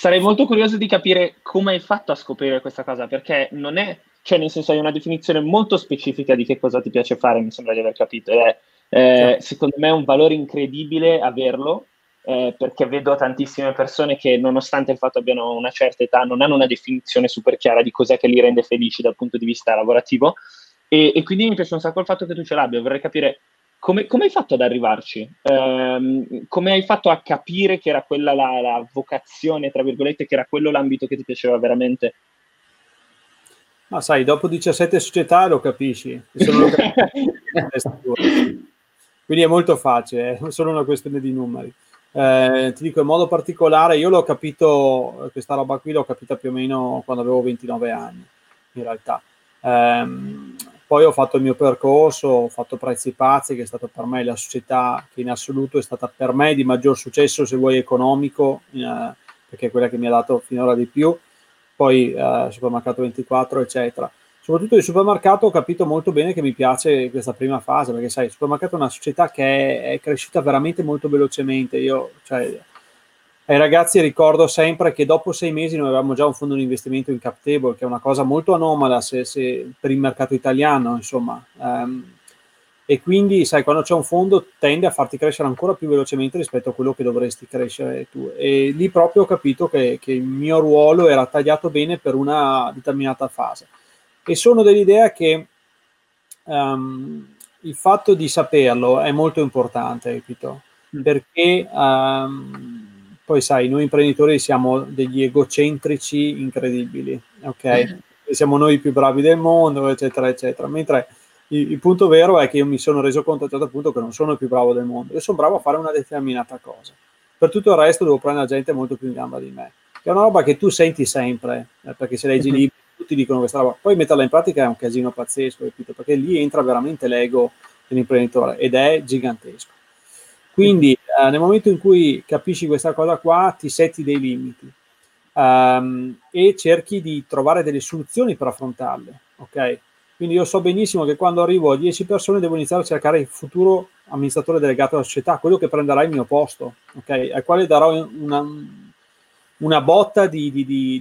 sarei molto curioso di capire come hai fatto a scoprire questa cosa, perché non è, cioè nel senso hai una definizione molto specifica di che cosa ti piace fare, mi sembra di aver capito, ed è eh, secondo me un valore incredibile averlo, eh, perché vedo tantissime persone che nonostante il fatto abbiano una certa età non hanno una definizione super chiara di cos'è che li rende felici dal punto di vista lavorativo. E, e quindi mi piace un sacco il fatto che tu ce l'abbia, vorrei capire come, come, hai fatto ad arrivarci? Um, come hai fatto a capire che era quella la, la, vocazione, tra virgolette, che era quello l'ambito che ti piaceva veramente? Ma sai, dopo 17 società lo capisci. Quindi è molto facile, è solo una questione di numeri. Eh, ti dico in modo particolare, io l'ho capito, questa roba qui l'ho capita più o meno quando avevo 29 anni, in realtà. Eh, poi ho fatto il mio percorso, ho fatto Prezzi Pazzi, che è stata per me la società che in assoluto è stata per me di maggior successo, se vuoi economico, eh, perché è quella che mi ha dato finora di più. Poi eh, Supermercato 24, eccetera. Soprattutto il supermercato ho capito molto bene che mi piace questa prima fase, perché sai, il supermercato è una società che è, è cresciuta veramente molto velocemente. Io, cioè, ai ragazzi ricordo sempre che dopo sei mesi noi avevamo già un fondo di investimento in cap table, che è una cosa molto anomala se, se per il mercato italiano, insomma. Um, e quindi, sai, quando c'è un fondo tende a farti crescere ancora più velocemente rispetto a quello che dovresti crescere tu. E lì proprio ho capito che, che il mio ruolo era tagliato bene per una determinata fase. E sono dell'idea che um, il fatto di saperlo è molto importante, capito? Mm. Perché um, poi sai, noi imprenditori siamo degli egocentrici incredibili, ok? Mm-hmm. Siamo noi i più bravi del mondo, eccetera, eccetera. Mentre il, il, punto vero è che io mi sono reso conto a un certo punto che non sono il più bravo del mondo, io sono bravo a fare una determinata cosa. Per tutto il resto devo prendere gente molto più in gamba di me. Che è una roba che tu senti sempre, eh, perché se leggi mm-hmm. libri tutti dicono questa roba. Poi metterla in pratica è un casino pazzesco, capito? Perché lì entra veramente l'ego dell'imprenditore ed è gigantesco. Quindi nel momento in cui capisci questa cosa qua, ti setti dei limiti um, e cerchi di trovare delle soluzioni per affrontarle. Ok? Quindi io so benissimo che quando arrivo a 10 persone devo iniziare a cercare il futuro amministratore delegato della società, quello che prenderà il mio posto, ok? Al quale darò una, una botta di, di, di,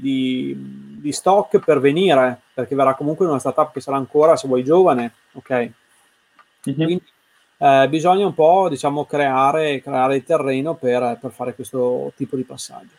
di, stock per venire, perché verrà comunque una startup che sarà ancora, se vuoi, giovane, ok? Mm-hmm. Quindi eh, bisogna un po' diciamo creare, creare il terreno per, per, fare questo tipo di passaggio.